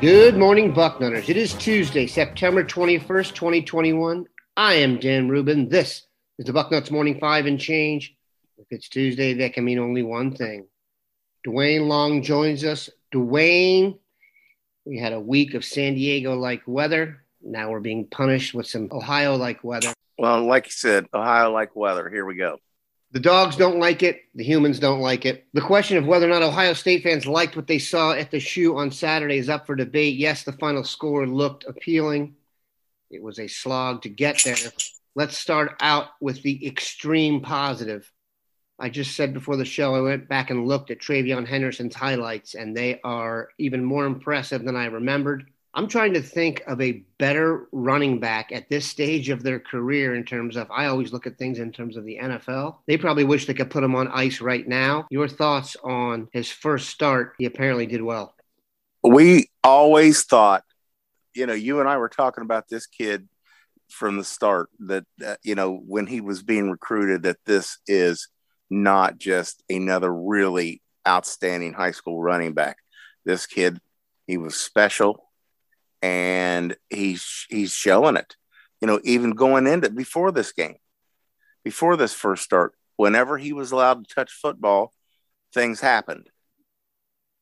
Good morning, Bucknutters. It is Tuesday, September 21st, 2021. I am Dan Rubin. This is the Bucknuts Morning Five and Change. If it's Tuesday, that can mean only one thing. Duane Long joins us. Duane, we had a week of San Diego like weather. Now we're being punished with some Ohio like weather. Well, like you said, Ohio like weather. Here we go. The dogs don't like it. The humans don't like it. The question of whether or not Ohio State fans liked what they saw at the shoe on Saturday is up for debate. Yes, the final score looked appealing. It was a slog to get there. Let's start out with the extreme positive. I just said before the show, I went back and looked at TreVeyon Henderson's highlights, and they are even more impressive than I remembered. I'm trying to think of a better running back at this stage of their career in terms of, I always look at things in terms of the NFL. They probably wish they could put him on ice right now. Your thoughts on his first start? He apparently did well. We always thought, you know, you and I were talking about this kid from the start that, uh, you know, when he was being recruited, that this is not just another really outstanding high school running back. This kid, he was special and he's he's showing it. You know, even going into before this game, before this first start, whenever he was allowed to touch football, things happened.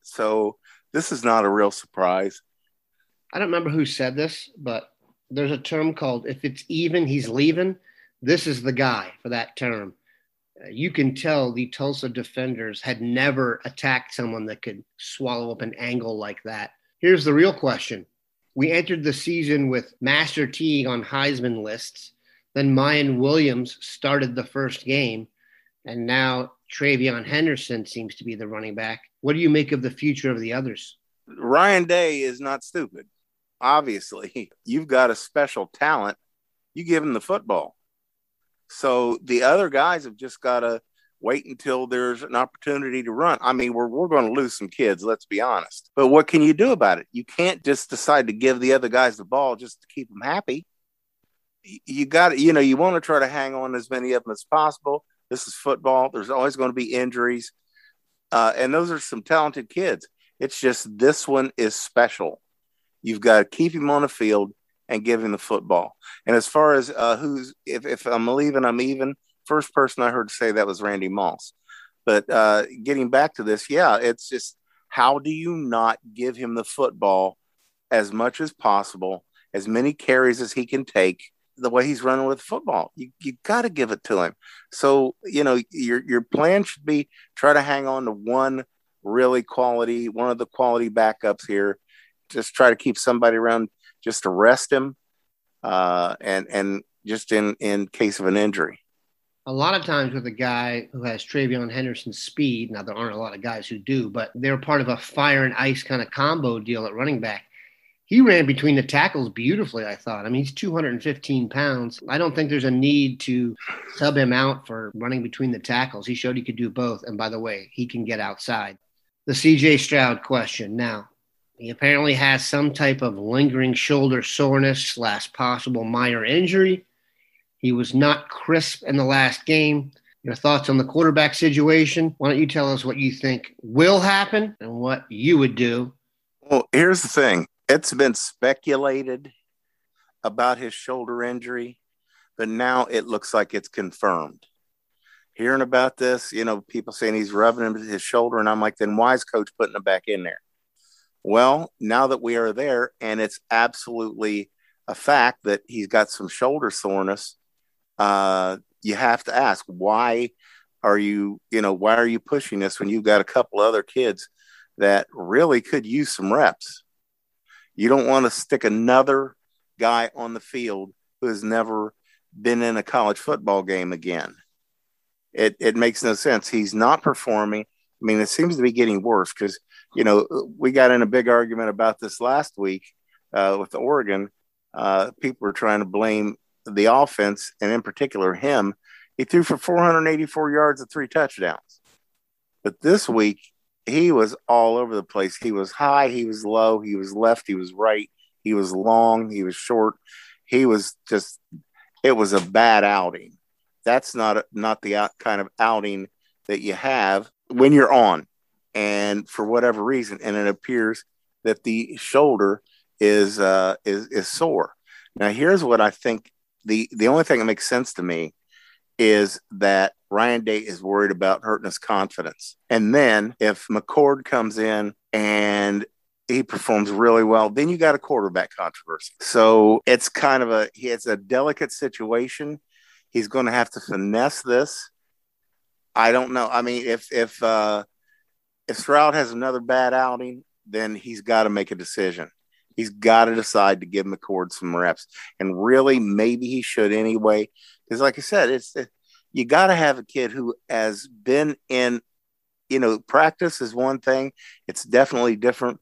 So this is not a real surprise. I don't remember who said this, but there's a term called if it's even, he's leaving. This is the guy for that term. Uh, you can tell the Tulsa defenders had never attacked someone that could swallow up an angle like that. Here's the real question we entered the season with Master Teague on Heisman lists. Then Miyan Williams started the first game, and now TreVeyon Henderson seems to be the running back. What do you make of the future of the others? Ryan Day is not stupid. Obviously, you've got a special talent. You give him the football. So the other guys have just got to wait until there's an opportunity to run. I mean, we're, we're going to lose some kids, let's be honest. But what can you do about it? You can't just decide to give the other guys the ball just to keep them happy. You got you know, you want to try to hang on as many of them as possible. This is football. There's always going to be injuries. Uh, and those are some talented kids. It's just this one is special. You've got to keep him on the field and give him the football. And as far as uh, who's, if, if I'm leaving, I'm even first person I heard say that was Randy Moss. But uh, getting back to this, yeah, it's just how do you not give him the football as much as possible, as many carries as he can take, the way he's running with football? You you got to give it to him. So you know your your plan should be try to hang on to one really quality, one of the quality backups here. Just try to keep somebody around just to rest him, uh, and and just in in case of an injury a lot of times with a guy who has TreVeyon Henderson's speed, now there aren't a lot of guys who do, but they're part of a fire and ice kind of combo deal at running back. He ran between the tackles beautifully, I thought. I mean, he's 215 pounds. I don't think there's a need to sub him out for running between the tackles. He showed he could do both. And by the way, he can get outside. The CJ Stroud question. Now, he apparently has some type of lingering shoulder soreness slash possible minor injury. He was not crisp in the last game. Your thoughts on the quarterback situation? Why don't you tell us what you think will happen and what you would do? Well, here's the thing it's been speculated about his shoulder injury, but now it looks like it's confirmed. Hearing about this, you know, people saying he's rubbing his shoulder, and I'm like, then why is coach putting him back in there? Well, now that we are there, and it's absolutely a fact that he's got some shoulder soreness, uh, you have to ask why are you you know why are you pushing this when you've got a couple other kids that really could use some reps you don't want to stick another guy on the field who has never been in a college football game again. It it makes no sense. He's not performing. I mean, it seems to be getting worse because you know we got in a big argument about this last week uh, with Oregon. Uh, people were trying to blame the offense and in particular him. He threw for 484 yards and three touchdowns. But this week he was all over the place. He was high, he was low, he was left, he was right, he was long, he was short. He was just it was a bad outing. That's not not the out, kind of outing that you have when you're on, and for whatever reason, and it appears that the shoulder is uh, is is sore. Now, here's what I think the the only thing that makes sense to me is that Ryan Day is worried about hurting his confidence. And then if McCord comes in and he performs really well, then you got a quarterback controversy. So it's kind of a it's a delicate situation. He's going to have to finesse this. I don't know. I mean, if if uh, if Stroud has another bad outing, then he's got to make a decision. He's got to decide to give McCord some reps, and really, maybe he should anyway. Because, like I said, it's it, you got to have a kid who has been in, you know, practice is one thing. It's definitely different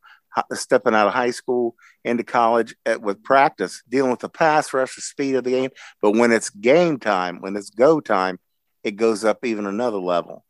stepping out of high school into college at, with practice, dealing with the pass rush, the speed of the game. But when it's game time, when it's go time, it goes up even another level.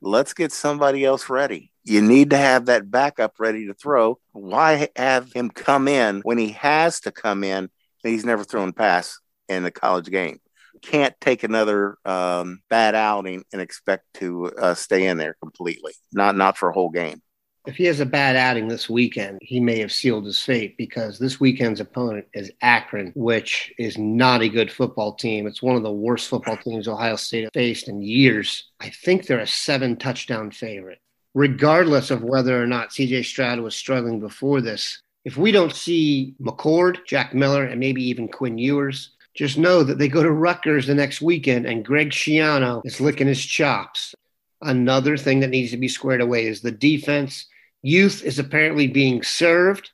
Let's get somebody else ready. You need to have that backup ready to throw. Why have him come in when he has to come in and he's never thrown pass in a college game? Can't take another um, bad outing and expect to uh, stay in there completely. Not not for a whole game if he has a bad outing this weekend, he may have sealed his fate because this weekend's opponent is Akron, which is not a good football team. It's one of the worst football teams Ohio State has faced in years. I think they're a seven touchdown favorite. Regardless of whether or not CJ Stroud was struggling before this, if we don't see McCord, Jack Miller, and maybe even Quinn Ewers, just know that they go to Rutgers the next weekend and Greg Schiano is licking his chops. Another thing that needs to be squared away is the defense Youth is apparently being served.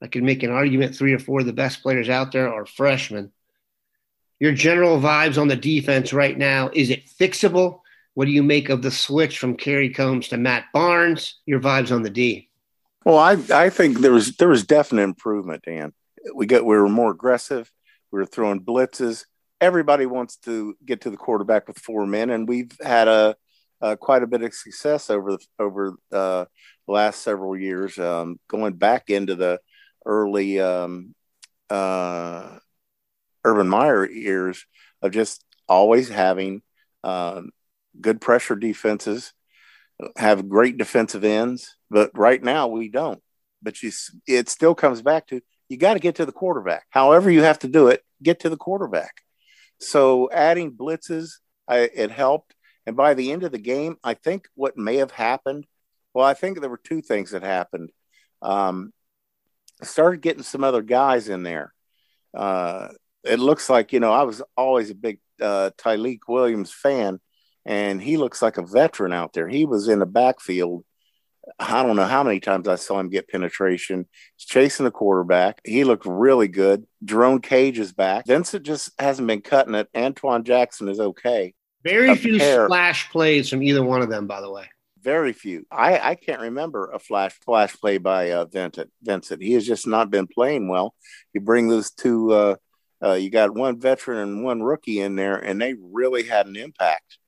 I could make an argument three or four of the best players out there are freshmen. Your general vibes on the defense right now is it fixable? What do you make of the switch from Kerry Coombs to Matt Barnes? Your vibes on the D. Well, I, I think there was there was definite improvement, Dan. We got we were more aggressive. We were throwing blitzes. Everybody wants to get to the quarterback with four men, and we've had a, a quite a bit of success over the over uh, last several years, um, going back into the early um, uh, Urban Meyer years of just always having um, good pressure defenses, have great defensive ends. But right now we don't. But you, it still comes back to you got to get to the quarterback. However you have to do it, get to the quarterback. So adding blitzes, I, it helped. And by the end of the game, I think what may have happened well, I think there were two things that happened. Um, started getting some other guys in there. Uh, it looks like you know I was always a big uh, Tyleik Williams fan, and he looks like a veteran out there. He was in the backfield. I don't know how many times I saw him get penetration. He's chasing the quarterback. He looked really good. Jerron Cage is back. Vincent just hasn't been cutting it. Antwuan Jackson is okay. Very a few pair. splash plays from either one of them, by the way very few. I, I can't remember a flash flash play by uh, Vincent. Vincent. He has just not been playing well. You bring those two. Uh, uh, you got one veteran and one rookie in there, and they really had an impact.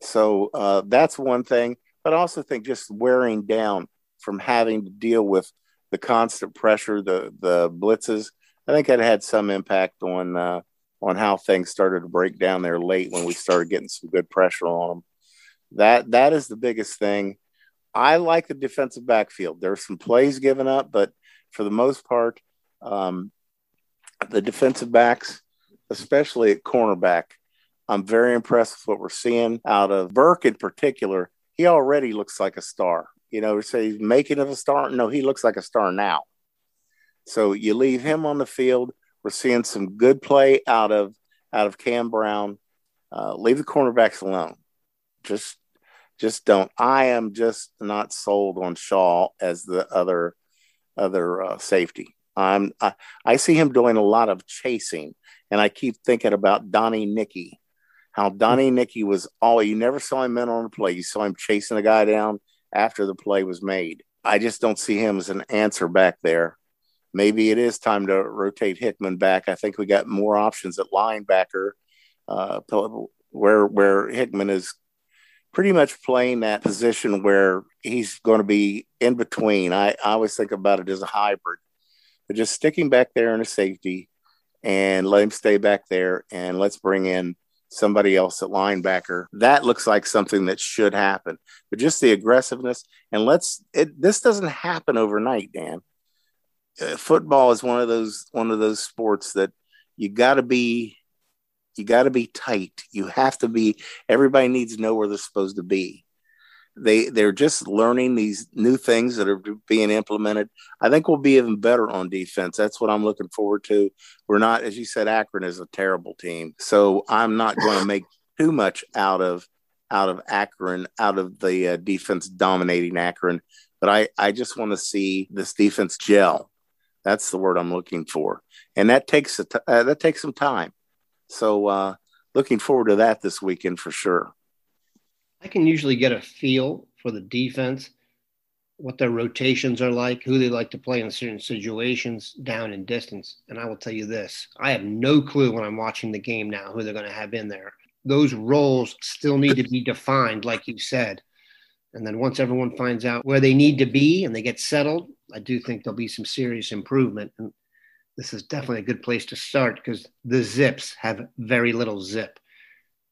So uh, that's one thing. But I also think just wearing down from having to deal with the constant pressure, the the blitzes. I think that had some impact on uh, on how things started to break down there late when we started getting some good pressure on them. That that is the biggest thing. I like the defensive backfield. There are some plays given up, but for the most part, um, the defensive backs, especially at cornerback, I'm very impressed with what we're seeing out of Burke in particular. He already looks like a star. You know, say he's making of a star. No, he looks like a star now. So you leave him on the field. We're seeing some good play out of out of Cam Brown. Uh, leave the cornerbacks alone just just don't. I am just not sold on Shaw as the other other uh, safety. Um, I, I see him doing a lot of chasing, and I keep thinking about Donnie Nicky. How Donnie Nicky was all you never saw him in on the play. You saw him chasing the guy down after the play was made. I just don't see him as an answer back there. Maybe it is time to rotate Hickman back. I think we got more options at linebacker, uh, where where Hickman is pretty much playing that position where he's going to be in between. I, I always think about it as a hybrid, but just sticking back there in a safety and let him stay back there and let's bring in somebody else at linebacker. That looks like something that should happen. But just the aggressiveness and let's it this doesn't happen overnight, Dan. Uh, football is one of those one of those sports that you got to be you got to be tight. You have to be. Everybody needs to know where they're supposed to be. They they're just learning these new things that are being implemented. I think we'll be even better on defense. That's what I'm looking forward to. We're not, as you said, Akron is a terrible team, so I'm not going to make too much out of out of Akron, out of the uh, defense dominating Akron. But I I just want to see this defense gel. That's the word I'm looking for, and that takes a t- uh, that takes some time. So uh, looking forward to that this weekend for sure. I can usually get a feel for the defense, what their rotations are like, who they like to play in certain situations, down in distance. And I will tell you this I have no clue when I'm watching the game now who they're going to have in there. Those roles still need to be defined, like you said. And then once everyone finds out where they need to be and they get settled, I do think there'll be some serious improvement. And this is definitely a good place to start because the zips have very little zip.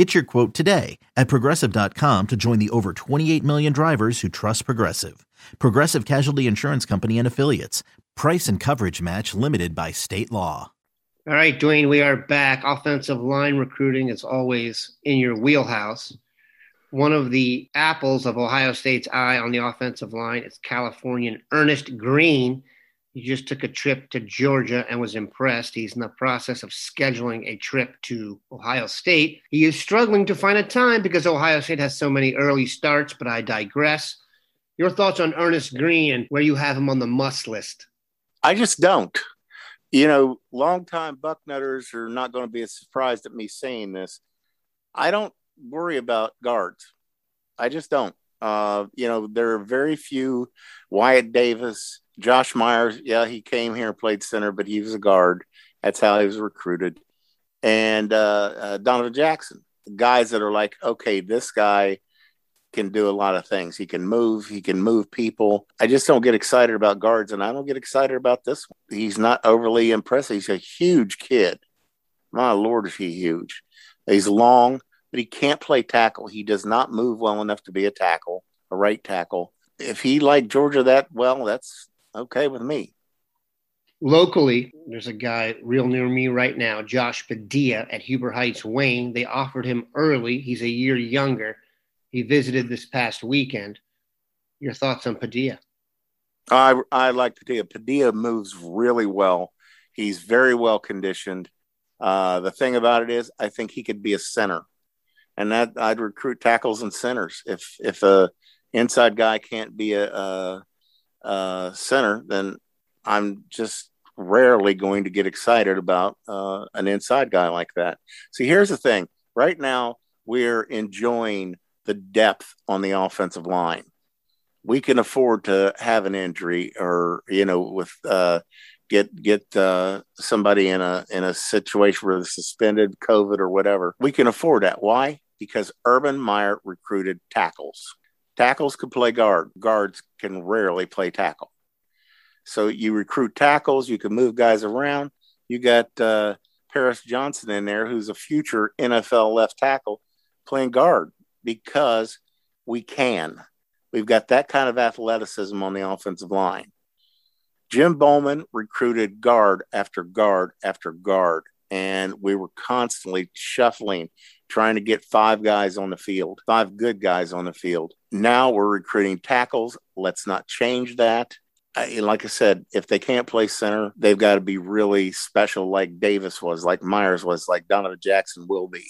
Get your quote today at progressive.com to join the over 28 million drivers who trust Progressive. Progressive Casualty Insurance Company and Affiliates. Price and coverage match limited by state law. All right, Duane, we are back. Offensive line recruiting is always in your wheelhouse. One of the apples of Ohio State's eye on the offensive line is Californian Ernest Greene he just took a trip to Georgia and was impressed. He's in the process of scheduling a trip to Ohio State. He is struggling to find a time because Ohio State has so many early starts, but I digress. Your thoughts on Ernest Greene and where you have him on the must list? I just don't. You know, longtime Bucknutters are not going to be surprised at me saying this. I don't worry about guards. I just don't. Uh, you know, there are very few Wyatt Davis, Josh Myers, yeah, he came here and played center, but he was a guard. That's how he was recruited. And uh, uh, Donovan Jackson, guys that are like, okay, this guy can do a lot of things. He can move, he can move people. I just don't get excited about guards, and I don't get excited about this one. He's not overly impressive. He's a huge kid. My Lord, is he huge. He's long, but he can't play tackle. He does not move well enough to be a tackle, a right tackle. If he liked Georgia that well, that's okay with me. Locally, there's a guy real near me right now, Josh Padilla at Huber Heights, Wayne. They offered him early. He's a year younger. He visited this past weekend. Your thoughts on Padilla? I I like Padilla. Padilla moves really well. He's very well conditioned. Uh, the thing about it is, I think he could be a center, and that I'd recruit tackles and centers. If if a inside guy can't be a, a uh, center, then I'm just rarely going to get excited about uh, an inside guy like that. See, here's the thing right now, we're enjoying the depth on the offensive line. We can afford to have an injury or, you know, with, uh, get get uh, somebody in a in a situation where they're suspended, COVID or whatever. We can afford that. Why? Because Urban Meyer recruited tackles. Tackles could play guard. Guards can rarely play tackle. So you recruit tackles. You can move guys around. You got uh, Paris Johnson in there, who's a future NFL left tackle, playing guard because we can. We've got that kind of athleticism on the offensive line. Jim Bollman recruited guard after guard after guard and we were constantly shuffling, trying to get five guys on the field, five good guys on the field. Now we're recruiting tackles. Let's not change that. like I said, if they can't play center, they've got to be really special, like Davis was, like Myers was, like Donovan Jackson will be.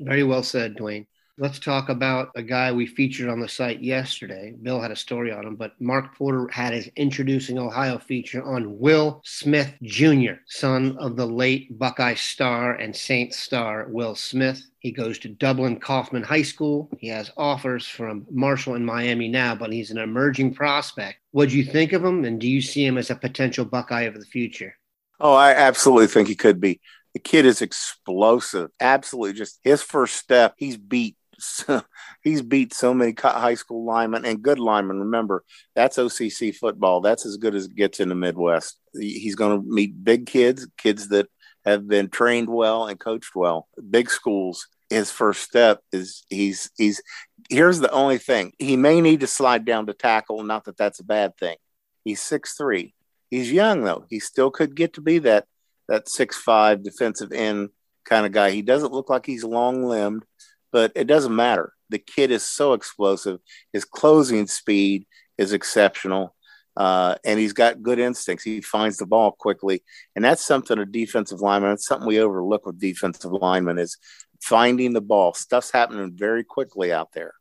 Very well said, Duane. Let's talk about a guy we featured on the site yesterday. Bill had a story on him, but Mark Porter had his Introducing Ohio feature on Will Smith Jr., son of the late Buckeye star and Saints star Will Smith. He goes to Dublin Coffman High School. He has offers from Marshall and Miami now, but he's an emerging prospect. What do you think of him, and do you see him as a potential Buckeye of the future? Oh, I absolutely think he could be. The kid is explosive. Absolutely. Just his first step, he's beat so, he's beat so many high school linemen and good linemen. Remember, that's OCC football. That's as good as it gets in the Midwest. He's going to meet big kids, kids that have been trained well and coached well. Big schools. His first step is he's he's. Here's the only thing: he may need to slide down to tackle. Not that that's a bad thing. He's six three. He's young though. He still could get to be that that six five defensive end kind of guy. He doesn't look like he's long limbed but it doesn't matter. The kid is so explosive. His closing speed is exceptional. Uh, and he's got good instincts. He finds the ball quickly, and that's something a defensive lineman. It's something we overlook with defensive linemen is finding the ball. Stuff's happening very quickly out there.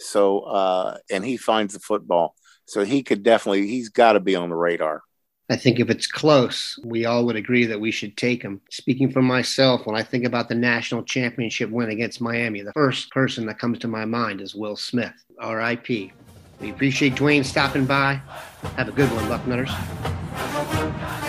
So, uh, and he finds the football. So he could definitely. He's got to be on the radar. I think if it's close, we all would agree that we should take him. Speaking for myself, when I think about the national championship win against Miami, the first person that comes to my mind is Will Smith, RIP. We appreciate Duane stopping by. Have a good one, Bucknutters.